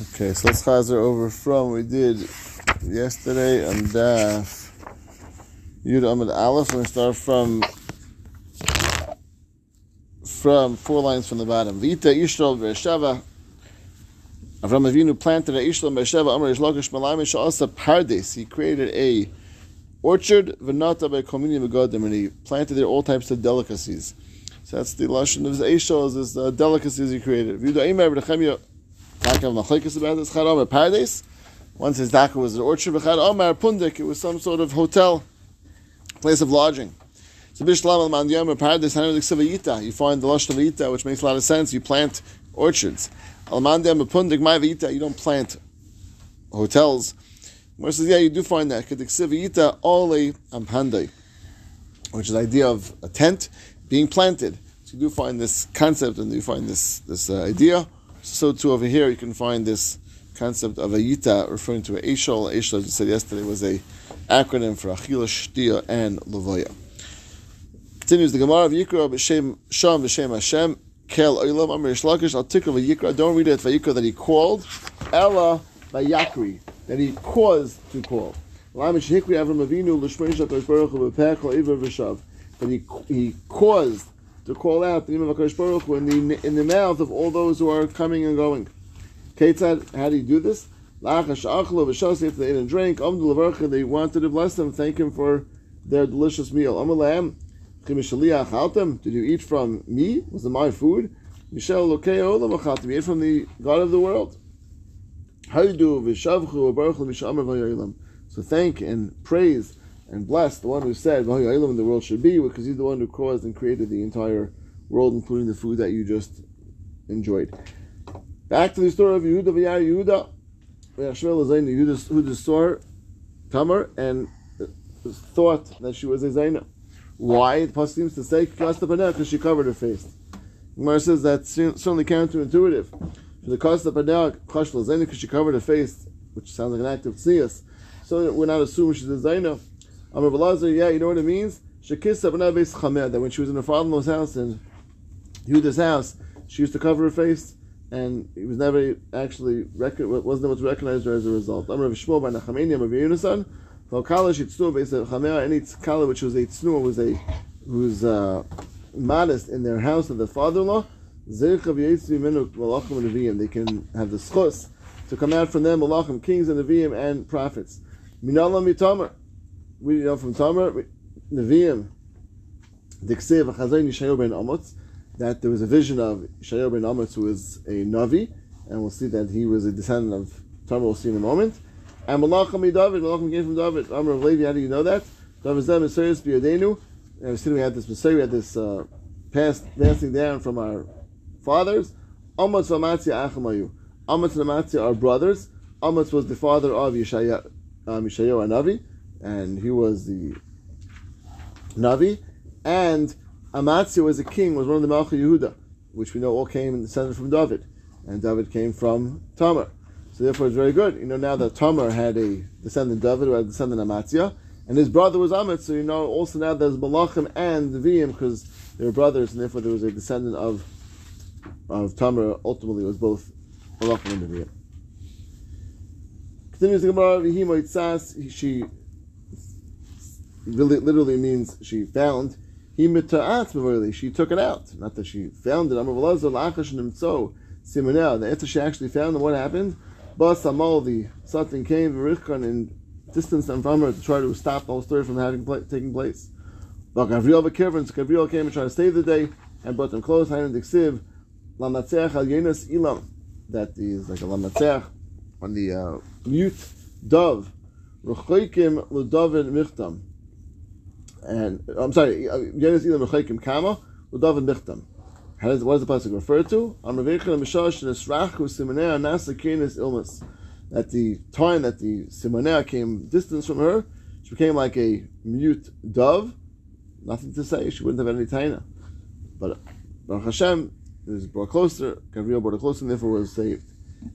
Okay, so let's chazer over from we did yesterday on Daf Yud Amud Aleph. We're start from from four lines from the bottom. Vita Yisrael Beersheva. Avram Avinu planted a Yisrael Beersheva Amar Reish Lakish Malayim Sha'asa Pardes. He created a orchard Venata by Komini Megadim and he planted there all types of delicacies. So that's the lashon of his Eishol, is uh, delicacies he created. Vita Imer B'Nechemia Taka Machlekes about this. Chad Pardes. Once his Daka was an orchard. Chad Omer Pundik. It was some sort of hotel, place of lodging. So Bishlam al Mandiyam Hanudik You find the lashon of Yita, which makes a lot of sense. You plant orchards. Al Mandiyam Pundik My Vita. You don't plant hotels. More says, yeah, you do find that. Kedik Yita Ole Ampandai, which is the idea of a tent being planted. So you do find this concept and you find this this uh, idea. So too over here you can find this concept of a referring to a eshol. Eshol, as we said yesterday, was a acronym for achila, shtia, and levoya. Continues the Gemara of Yikra b'shem Sham b'shem Hashem kel oilam amir shlakish al tikra v'yikra. Don't read it v'yikra that he called Ella v'yakri that he caused to call. That he he caused to call out the name of HaKadosh Baruch Hu in the, in the mouth of all those who are coming and going. Ketzad, how do you do this? If they ate and drank, they wanted to bless them, thank him for their delicious meal. Did you eat from me? Was it my food? You ate from the God of the world. How do you do? So thank and praise and blessed, the one who said, the world should be, because he's the one who caused and created the entire world, including the food that you just enjoyed. Back to the story of Yehuda Yehuda. Yehuda saw Tamar and thought that she was a Zaina. Why? The Pasuk seems to say because she covered her face. Gemara says that's certainly counterintuitive. For the cost of because she covered her face, which sounds like an act of tznius. So we're not assuming she's a Zaina. Amr Belazar, yeah, you know what it means? That when she was in her father-in-law's house and Yehuda's house, she used to cover her face, and he was never actually wasn't able to recognize her as a result. Amr Shmuel by Nachamania of Yunasan, Kala Shitznu based on Chamea, any Kala which was a Tznu was a who's uh, modest in their house of the father-in-law. They can have the schos to come out from them, malachim, kings and neviim and prophets. Minala mitamar we know from Tamar, Nevi'im, Diksiv, Chazayin Yishayo ben Amotz, that there was a vision of Yishayo ben Amotz who was a Navi, and we'll see that he was a descendant of Tamar, we'll see in a moment. And Malachim David, Malachim came from David. Amr of Levi, how do you know that? David Zem, Messias, Biyadenu. And we see we had this Messiah, we had this uh, past passing down from our fathers. Amatz v'Amatzia Achamayu. Amatz and Amatzia are brothers. Amatz was the father of Yishaya, um, and Navi and he was the Navi, and Amatzia was a king, was one of the Malchi Yehuda, which we know all came and descended from David, and David came from Tamar. So therefore, it's very good. You know now that Tamar had a descendant David, who had a descendant Amatzia, and his brother was Amit. So you know also now there's Malachim and Vim because they were brothers, and therefore there was a descendant of of Tamar. Ultimately, it was both Malachim and Vim. Continues the Gemara, she literally means she found. He she took it out. Not that she found it. The after she actually found it, what happened? Basamal, the Satan came, Rishkan, and distanced them from her to try to stop the whole story from having taking place. But Gavriel came and tried to save the day and brought them close. Hayan Diksiv, Lamatzeach al Yenas. That is like a on the uh, mute dove. Ruchoikim Ludavid Michtam and I'm sorry, uh, Yenis Ilam Rechakim Kama, Udav and does, what does the pasuk refer to? At the time that the simonea came distance from her, she became like a mute dove. Nothing to say. She wouldn't have any taina. But Baruch Hashem is brought closer. Gabriel brought her closer, and therefore was saved.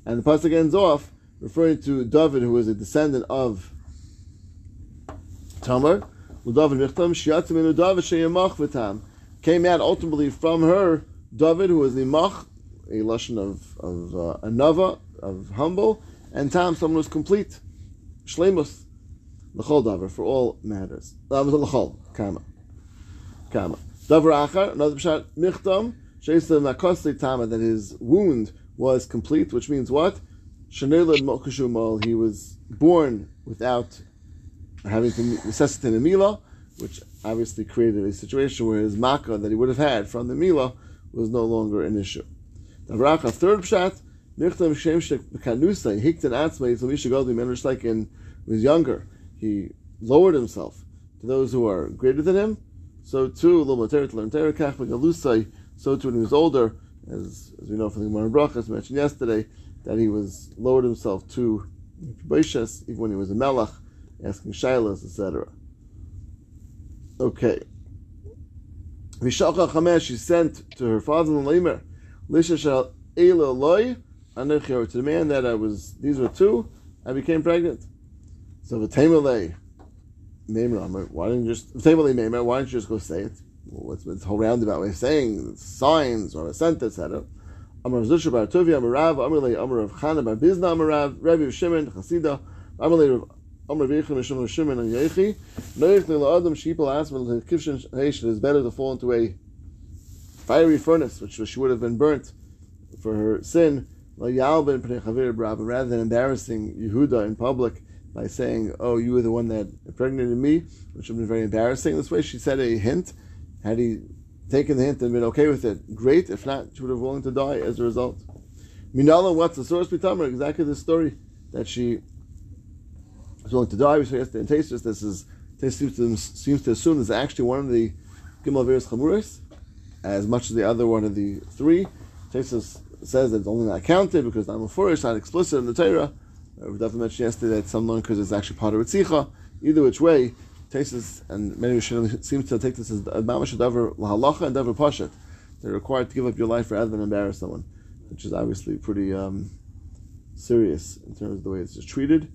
And the pasuk ends off referring to David, who was a descendant of Tamar came out ultimately from her David, who was the Mach, a lesson of, of uh, a Nava, of humble, and Tam, someone who's complete. Shlemus, l'chol davar, for all matters. That Um, l'chol, kama. Kama. Davar achar, another pshat, michtam, sheisa makosli tama, that his wound was complete, which means what? Shanelad mokashumal, he was born without having to necessitate a milah, which obviously created a situation where his makkah that he would have had from the milah was no longer an issue. Davar third pshat, michtam shem shekanusa, hiktan atzma, so mishagodli, menrish like in, was younger, he lowered himself to those who are greater than him, so too, so too when he was older, as, as we know from the Gemara Brachas mentioned yesterday, that he was lowered himself to Boishas, even when he was a Melech, asking Shilas, etc. Okay. Vishalcha Chamesh, she sent to her father-in-law Lamer, Lisha Shal Eila Loi, to the man that I was, these were two, I became pregnant. So the Tamalay, why didn't you just Tamalay Maimer, why didn't you just go say it? what's this whole roundabout way of saying signs or a sentence, etc. Amar Zusha Bar Tovi Amar Rav Amar Le Amar Rav Chana Bar Bizna Amar Rav Rabbi Shimon Chasida Amar Le Amar Veichim Shimon Shimon and Yechi Noich Le Adam Sheepel Asman Kivshin Heish it is better to fall into a fiery furnace which she would have been burnt for her sin rather than embarrassing Yehuda in public by saying, "Oh, you were the one that impregnated me," which would have been very embarrassing. This way, she said a hint had he taken the hint and been okay with it, great. If not, she would have willing to die as a result. Minala, what's the source? Exactly the story that she was willing to die. We saw yesterday in Tosfos, this is Tosfos seems to, seems to assume this is actually one of the Gimel Veris Chamuris, as much as the other one of the three. Tosfos says that it's only not counted because not Mufurish, not explicit in the Torah. Uh, we definitely mentioned yesterday that some learn because it's actually part of Ritzicha. Either which way, Tosfos and many Rishonim seem to take this as mamash davar lahalacha and davar pashat. They're required to give up your life rather than embarrass someone, which is obviously pretty um, serious in terms of the way it's treated.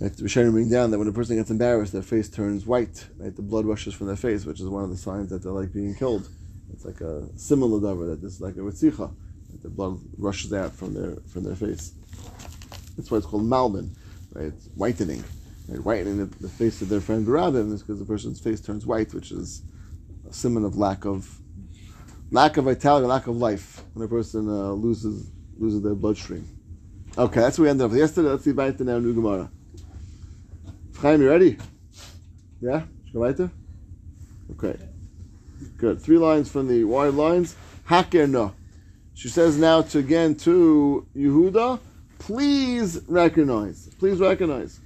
Right, the Rishonim bring down that when a person gets embarrassed, their face turns white. Right, the blood rushes from their face, which is one of the signs that they're like being killed. It's like a similar davar that this is like a ritzicha, that the blood rushes out from their from their face. That's why it's called malbin, right? It's whitening right, whitening the, the, face of their friend Barabim is because the person's face turns white, which is a symbol of lack of lack of vitality, lack of life when a person uh, loses loses their bloodstream. Okay, that's where we ended up yesterday. Let's see weiter now, New Gemara. Chaim, you ready? Yeah? Go weiter? Okay. Good. Three lines from the wide lines. Haker no. She says now to again to Yehuda, please recognize. Please recognize.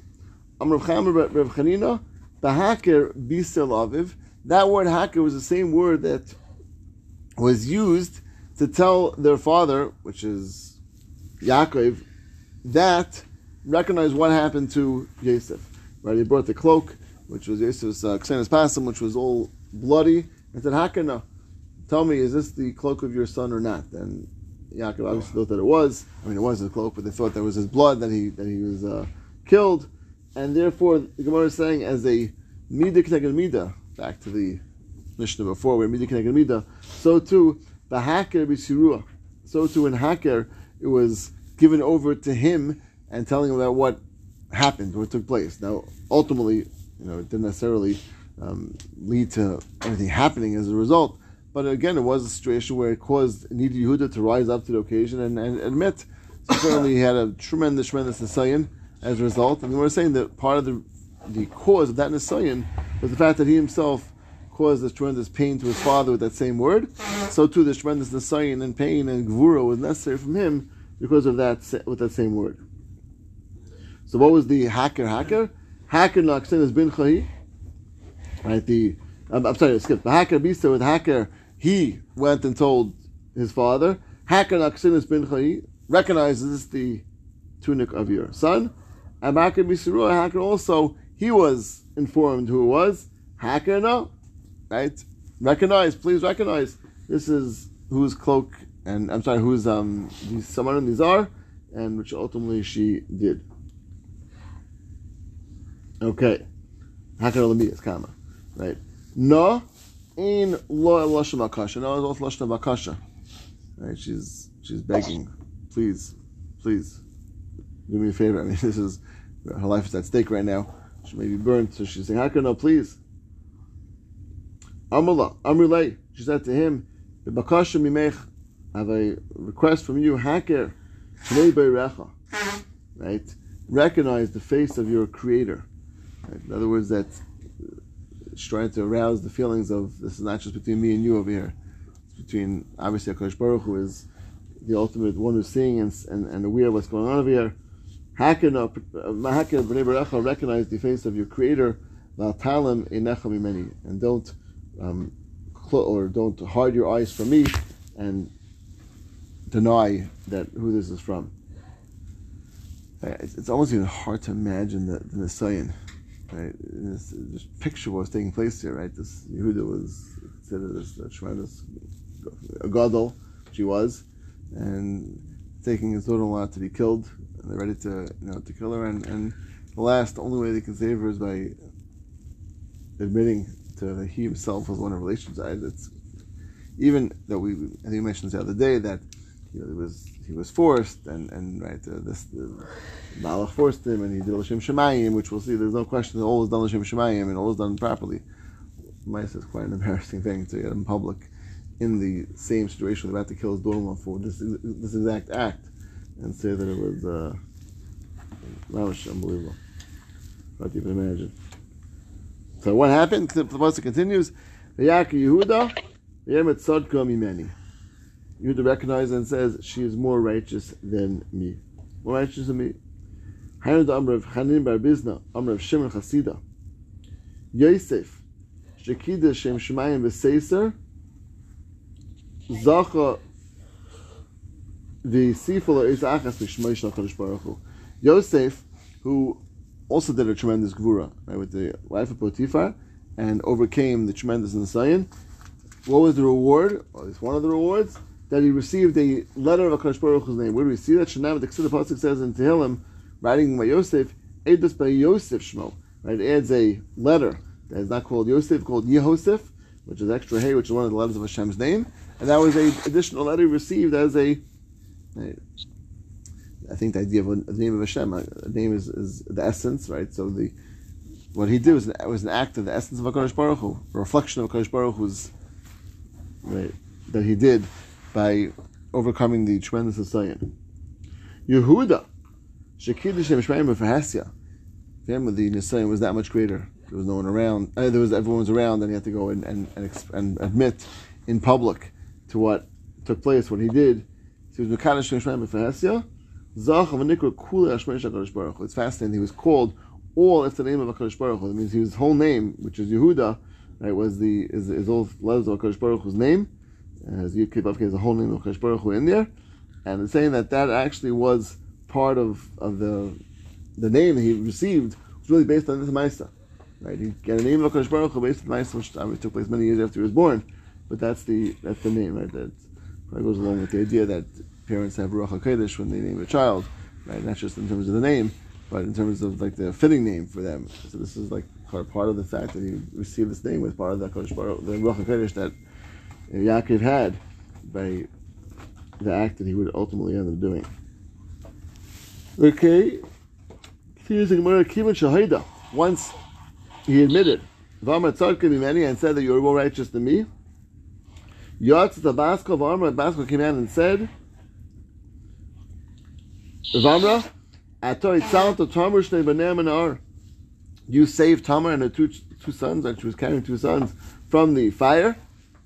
Amr Rav Chanina, Bahaker Bisel Aviv. That word hacker was the same word that was used to tell their father, which is Yaakov, that recognize what happened to Yosef. Right, he brought the cloak, which was Yosef's uh, Passim, which was all bloody, and said, Hakana, tell me, is this the cloak of your son or not? And Yaakov obviously thought that it was. I mean, it was his cloak, but they thought that was his blood that he that he was uh, killed and therefore the Gemara is saying as a midah connected midah, back to the Mishnah before, where midah connected midah, so too the hacker b'sirua, so too in hacker it was given over to him and telling him about what happened, what took place. Now, ultimately, you know, it didn't necessarily um, lead to anything happening as a result. But again, it was a situation where it caused Nidi Yehuda to rise up to the occasion and, and admit. So certainly he had a tremendous, tremendous Nisayan as a result. And we're saying that part of the the cause of that Nisayan was the fact that he himself caused this tremendous pain to his father with that same word. So too, this tremendous Nisayan and pain and Gvura was necessary from him because of that with that same word. So what was the hacker hacker? Hacker Naksin is bin Chahi. Right, the I'm, I'm sorry, skip. The hacker Bisa with hacker, he went and told his father. Hacker Naksin is bin Chahi recognizes the tunic of your son. And Makar Bisirua Hacker also, he was informed who it was. Hacker, no. Right? Recognize, please recognize. This is whose cloak, and I'm sorry, whose um, these, someone these are, and which ultimately she did. Okay. Hacker Lami is Kama. Right? No, in lo lashon bakasha. No, it's also lashon bakasha. Right? She's she's begging, please please do me a favor. I mean, this is her life is at stake right now. She may be burned, so she's saying, Hakana, please. Amrullah, Amrulay, she said to him, B'bakasha mimech, I have a request from you, Haker, uh-huh. right? Recognize the face of your creator. Right? In other words, that she's trying to arouse the feelings of this is not just between me and you over here. It's between obviously Hakadosh Baruch who is the ultimate one who's seeing and, and, and aware of what's going on over here. Haken recognize the face of your creator, and don't um, or don't hide your eyes from me and deny that who this is from. It's, it's almost even hard to imagine the, the Messiah. Right? This, this picture was taking place here, right? This Yehuda was considered as a tremendous a gadol, she was, and taking his daughter-in-law to be killed, and they're ready to you know to kill her, and, and the last, only way they can save her is by admitting to that he himself was one of relations. I It's even that we I think mentioned the other day that you know, was he was forced and and right uh, this Malach forced him and he did Lashem Shemayim, which we'll see. There's no question that all is done Lashem Shemayim and all is done properly. Mice is quite an embarrassing thing to get in public in the same situation about to kill his daughter-in-law for this this exact act and say that it was uh, that was unbelievable. Hard to even imagine. So what happened? The pasuk continues. V'yak Yehuda, v'yemet tzadka mimeni. Yehuda recognizes and says, "She is more righteous than me, more righteous than me." Amr of Hanin bar Bizna, Amr of Shimon Chasida. Yosef, Shekida Shem Shemayim v'Seiser, Zacha the Sifel is Achas v'Shmoish HaKadosh Baruch. Yosef, who also did a tremendous gvura right, with the wife of Potiphar and overcame the tremendous Nisayan. What was the reward? Well, it's one of the rewards that he received a letter of Akash Baruch Hu's name. Where do we see that? Shanam, the Ksidah Pasuk says in Tehillim, writing by Yosef, Edus by Yosef Shmo. Right, it adds a letter that is not called Yosef, called Yehosef, which is extra hey, which is one of the letters of Hashem's name. And that was a additional letter he received as a, I think the idea of a, the name of Hashem, uh, a name is, is the essence, right? So the what he did was, was an act of the essence of Hakadosh Baruch Hu, a reflection of Hakadosh Baruch Hu's right that he did by overcoming the tremendous Nisayan. Yehuda, Shekidish Shemeshmayim Fahasya. For him, the Nisayan was that much greater. There was no one around. Uh, there was everyone was around, and he had to go and and, and, and admit in public to what took place, what he did. So he was Mekadosh Shemeshmayim Fahasya. It's fascinating. He was called all after the name of Hakadosh Baruch Hu. That means his whole name, which is Yehuda, right, was the is, is all letters of Hakadosh Baruch name. As Yud Kei has the whole name of Hakadosh Baruch in there, and it's saying that that actually was part of, of the the name he received was really based on this Maisa. Right, he got a name of Hakadosh Baruch based on Maisa, which obviously took place many years after he was born, but that's the that's the name, right? That probably goes along with the idea that parents have Ruach HaKodesh when they name a child, right? Not just in terms of the name, but in terms of like the fitting name for them. So this is like part of the fact that he received this name was part of the Kodesh Baruch, the Ruach HaKodesh that Yaakov had by the act that he would ultimately end up doing. Okay, continues the Gemara, Kivan Shahida, once he admitted, Vamra Tzadkevimani, and said that you are more righteous than me. Yatz the Basko Armor, Basko came out and said, Vamra, Atoy Tzalto Tamar Shnei and Ar. You saved Tamar and her two, two sons, and she was carrying two sons from the fire,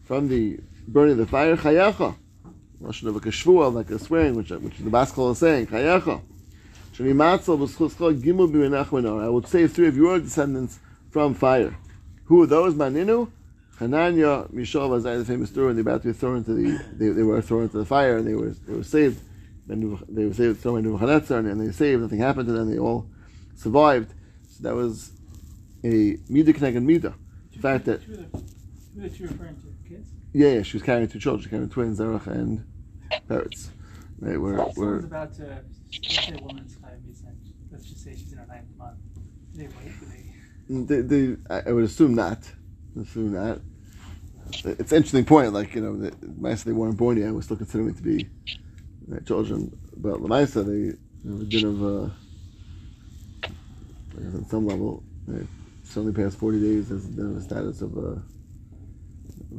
from the burning of the fire. Chayacha. Russian of a kashvua, like a swearing, which, which the Baskal is saying. Chayacha. I will save three of your descendants from fire. Who are those? Maninu, Hananya, Mishael, Azai, the famous story, and they were about to be thrown into the, they, they were thrown into the fire, and they were, they were saved they were saved into Nebuchadnezzar, and they saved. Nothing happened to them. They all survived. So that was a midah connected midah. The fact that Who are you referring to? Yeah, yeah, she was carrying two children. She carrying twins, Zerach and Peretz. Right, we're, Someone's we're about to, let's say a woman's. Let's just say she's in her ninth month. They wait? Do they? Mm, they, they, I I would assume not. Assume not. It's an interesting point. Like you know, the, they weren't born yet. We're still considering it to be right, children, but Lamaisa, they have a din of, uh, I guess on some level, right, certainly past 40 days as the status of a, of a,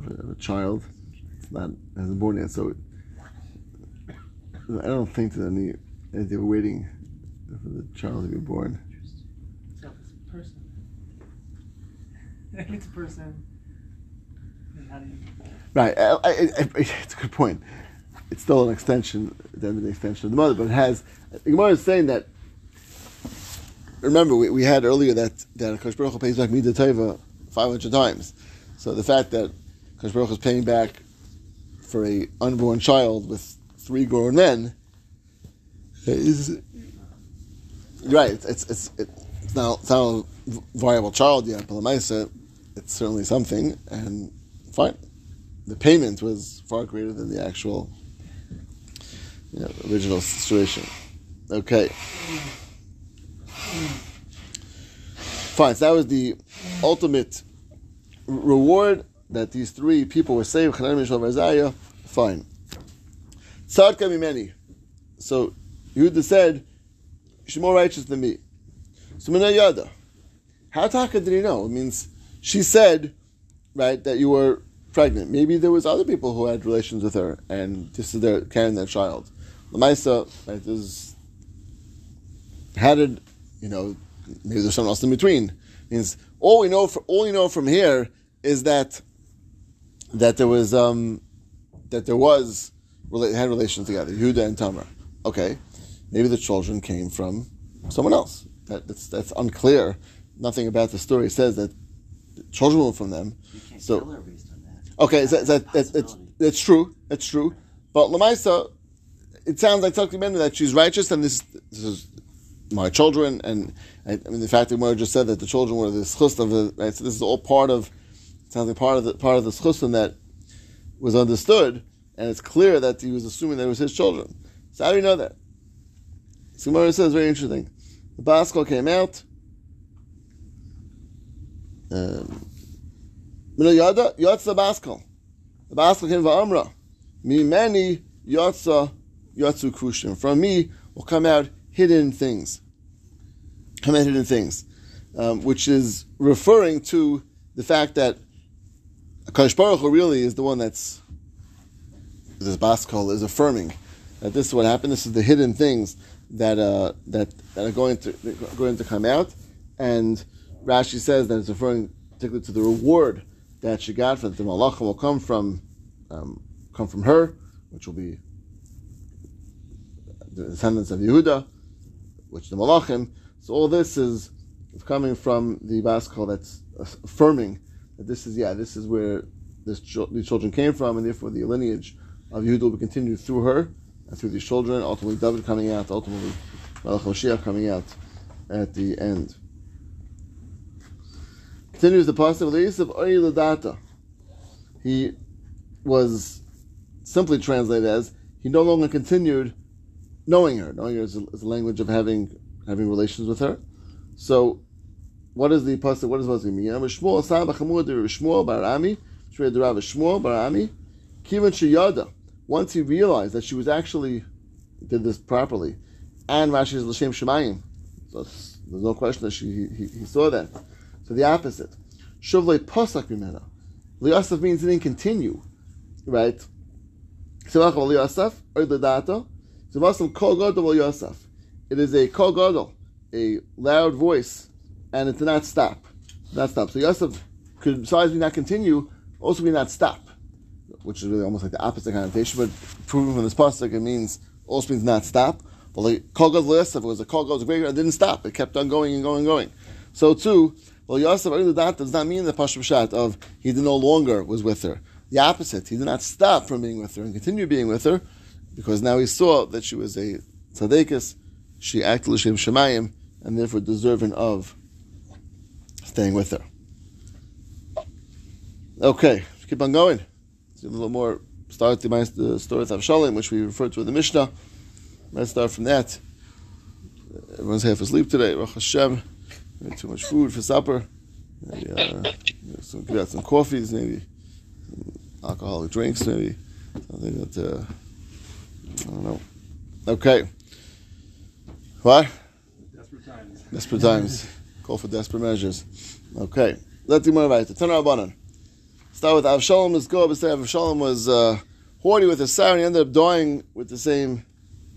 of a child. that hasn't born yet, so I don't think that any, as they were waiting for the child to be born. So it's a person. it's a person, then how do you. Right, I, I, I, it's a good point. It's still an extension, then an extension of the mother, but it has. The Gemara is saying that. Remember, we, we had earlier that that Akash Baruch Hu pays back Midah Teva 500 times. So the fact that Akash Baruch is paying back for a unborn child with three grown men is right. It's it's it's, it's not it's not a viable child yet, but Lamaisa, it's certainly something, and fine. The payment was far greater than the actual you know, original situation. Okay. Fine. So that was the ultimate reward that these three people were saved. Fine. Tzadka mimeni. So Yehuda said, "She's more righteous than me." So mina yada. How taka did he know? It means she said, right, that you were pregnant. Maybe there was other people who had relations with her, and this is their carrying their child. Lamaisa, right, is how did you know? Maybe there's something else in between. It means all we know, for, all we know from here is that that there was um, that there was had relations together, Yehuda and Tamar. Okay, maybe the children came from someone else. That, that's, that's unclear. Nothing about the story says that children were from them. so, that. Okay, that, that, that, that's, that's true. That's true. But Lamaisa, it sounds like talking about that she's righteous and this, this is my children. And I, I mean, the fact that Mara just said that the children were the schus of the, right? So this is all part of, sounds like part of the, part of the schusim that was understood and it's clear that he was assuming that it was his children. So how do we know that? Gemara says very interesting. The Baskel came out. Um, Yotza Baskel. The Baskel came Amra. Me many Yotza Yotzu Kushim. From me will come out hidden things. Come out hidden things, um, which is referring to the fact that Akash Baruch Hu really is the one that's this Baskol is affirming that this is what happened. This is the hidden things that uh, that that are going to going to come out, and Rashi says that it's referring particularly to the reward that she got from the malachim will come from um, come from her, which will be the descendants of Yehuda, which the malachim. So all this is coming from the Baskal that's affirming that this is yeah this is where this these children came from, and therefore the lineage of Yehuda will be continued through her and through these children. Ultimately, David coming out. Ultimately, Malach coming out at the end. Continues the pasuk of Ladata. He was simply translated as he no longer continued knowing her. Knowing her is a, is a language of having having relations with her. So, what is the pasuk? What supposed to mean? Shmuel Asab Chamur Shmuel Bar Shmuel Shmuel Bar Ami Kivan once he realized that she was actually did this properly, and Rashi is l'shem shemayim, so there's no question that she he, he saw that. So the opposite, shovle posak mimena. Liyasaf means it didn't continue, right? Simach liyasaf or the data. It is a kol gadol, a loud voice, and it did not stop. Did Not stop. So Yosef could, besides me not continue, also be not stop which is really almost like the opposite connotation, but proving from this pasuk it means also means not stop. But like kol if it was a kol was greater, it didn't stop. It kept on going and going and going. So too, well, Yosef that does not mean the pashut shat of he no longer was with her. The opposite, he did not stop from being with her and continue being with her, because now he saw that she was a tzaddikus, she acted l'shem shemayim, and therefore deserving of staying with her. Okay, keep on going a little more start the, the story of Avshalom, which we referred to in the Mishnah. Let's start from that. Everyone's half asleep today. Baruch Hashem. Too much food for supper. Maybe, uh, some, give out some coffees, maybe alcoholic drinks, maybe something that uh, I don't know. Okay. What? Desperate times. Desperate times. Call for desperate measures. Okay. Let's do more right. Turn our. Start with Avshalom. Let's go. Say Avshalom was uh, haughty with his sire and he ended up dying with the same.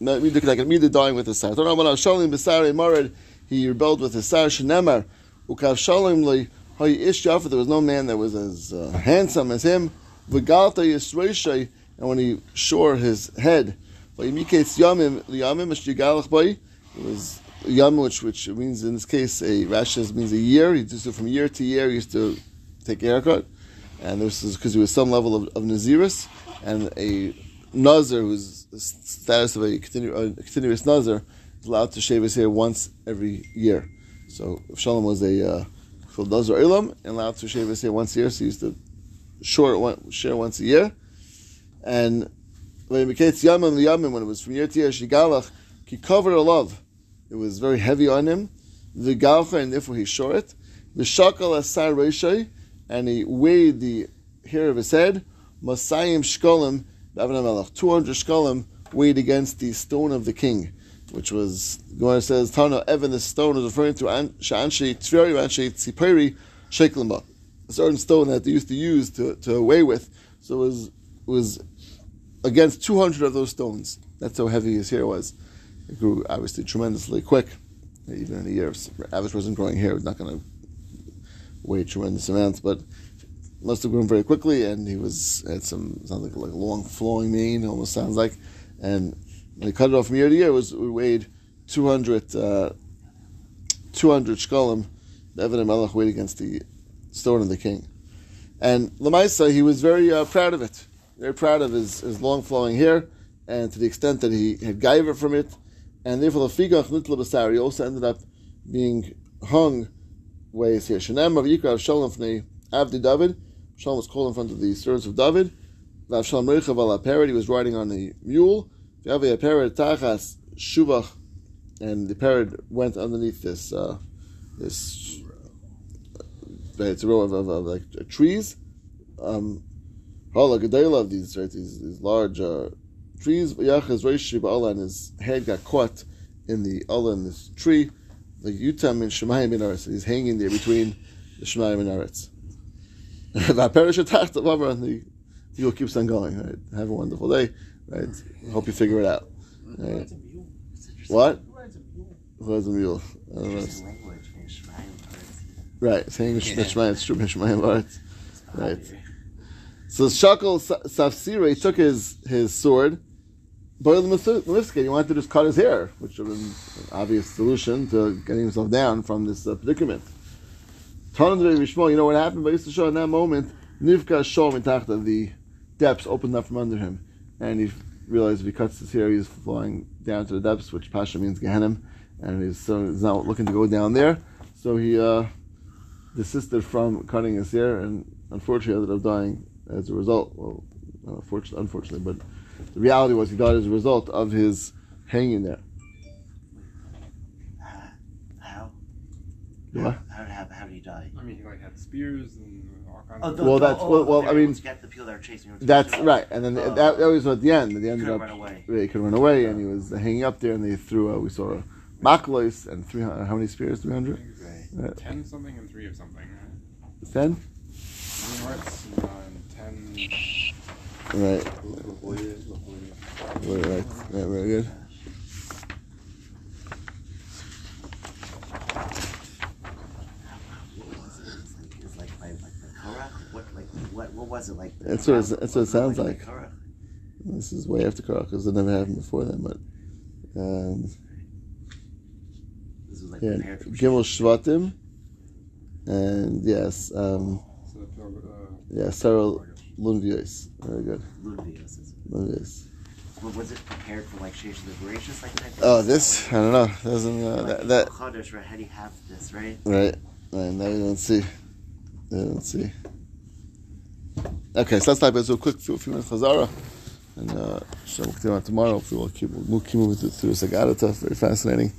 Immediately dying with his sire. Turn our. Avshalom b'sarei marid. He rebelled with his sire. Shenemar. Ukavshalom li hay ish There was no man that was as uh, handsome as him. V'galta yisroishay. And when he shore his head, It was yam, which which means in this case a rashes means a year. He used to from year to year. He used to take a haircut, and this is because he was some level of, of naziris and a nazir whose status of a, continu, a continuous nazir is allowed to shave his hair once every year. So Shalom was a uh, nazir ilam and allowed to shave his hair once a year. So he used to short one, share once a year, and when it became yamim liyamim when it was from year to year shigalach he covered a love. It was very heavy on him. The galcha and therefore he shore it. The shakal asar reishay and he weighed the hair of his head. Masayim shkolim, 200 shkolim weighed against the stone of the king, which was, Gemara says, Tana, Evan, the stone is referring to Shanshi Tveri, Anshi Tziperi, Sheklima. A certain stone that they used to use to, to weigh with. So it was, was against 200 of those stones. That's how heavy his hair was. It grew obviously tremendously quick. Even in a year, average wasn't growing hair, was not going to weigh tremendous amounts, but must have grown very quickly, and he was had some sounds like like long flowing mane, almost sounds like, and when he cut it off from year to year, it was it weighed 200, uh, 200 shkalim. David Melech weighed against the stone of the king, and Lamaisa he was very uh, proud of it, very proud of his, his long flowing hair, and to the extent that he had gaiva from it, and therefore the figach nitla basari also ended up being hung ways here. Shanem of Yikra Shalom Fnei Avdi David. Shalom was called in front of the servants of David. Vav Shalom Reichav al Aperet. He was riding on a mule. Vav Aperet Tachas Shuvach, and the parrot went underneath this uh, this. Uh, it's a row of, of, of like trees. Um, Hala of these right these, these large uh, trees. Yachas Reishi Ba'ala and his head got caught in the Allah in this tree the Yutam and Shemayim in Aretz. He's hanging there between the Shemayim and Aretz. and the deal keeps on going. Right? Have a wonderful day. Right? Hope you figure it out. Right? What? Who has a mule? I don't know. Right, it's hanging Shemayim. It's true. Aretz. Right. So Shakal Safsira, he took his, his sword Boil the he wanted to just cut his hair, which would have been an obvious solution to getting himself down from this uh, predicament. You know what happened? But used to show in that moment, Nivka Shom in the depths opened up from under him, and he realized if he cuts his hair, he's falling down to the depths, which Pasha means Gehenim, and he's, so he's not looking to go down there. So he uh, desisted from cutting his hair, and unfortunately ended up dying as a result. Well, unfortunately, but the reality was he died as a result of his hanging there. how? What? How, how, how, did he die? I mean, he like had spears and all kinds oh, of. The, well, the, that's oh, well. well I mean, get the people that are chasing him. That's right, and then oh. that, that was at the end. At the end, he up, run away. Yeah, he could run away, and he was hanging up there, and they threw. Uh, we saw a maklos and three hundred. How many spears? Three hundred. Right. Ten something and three of something. Right? Ten. Three hearts and ten. Right. Right, right, right, very good. What, what was it like? That's what, that's what it sounds like. This is way after Korach because it never happened before then. But um, this was like yeah, Gimel Shvatim, and yes, um, yeah, Sarah Lunvios. Very good. Lunvios. Lunvios. Was it prepared for like Sheish Liberations like that? Oh, this I don't know. Doesn't uh, like that that Chodesh, right? How do you have this, right? Right. And now you don't see. You don't see. Okay, so let's type it. So quick, few, few minutes Chazara, and uh, so we'll tomorrow. We'll keep we'll keep moving through, through Sagadata. Very fascinating.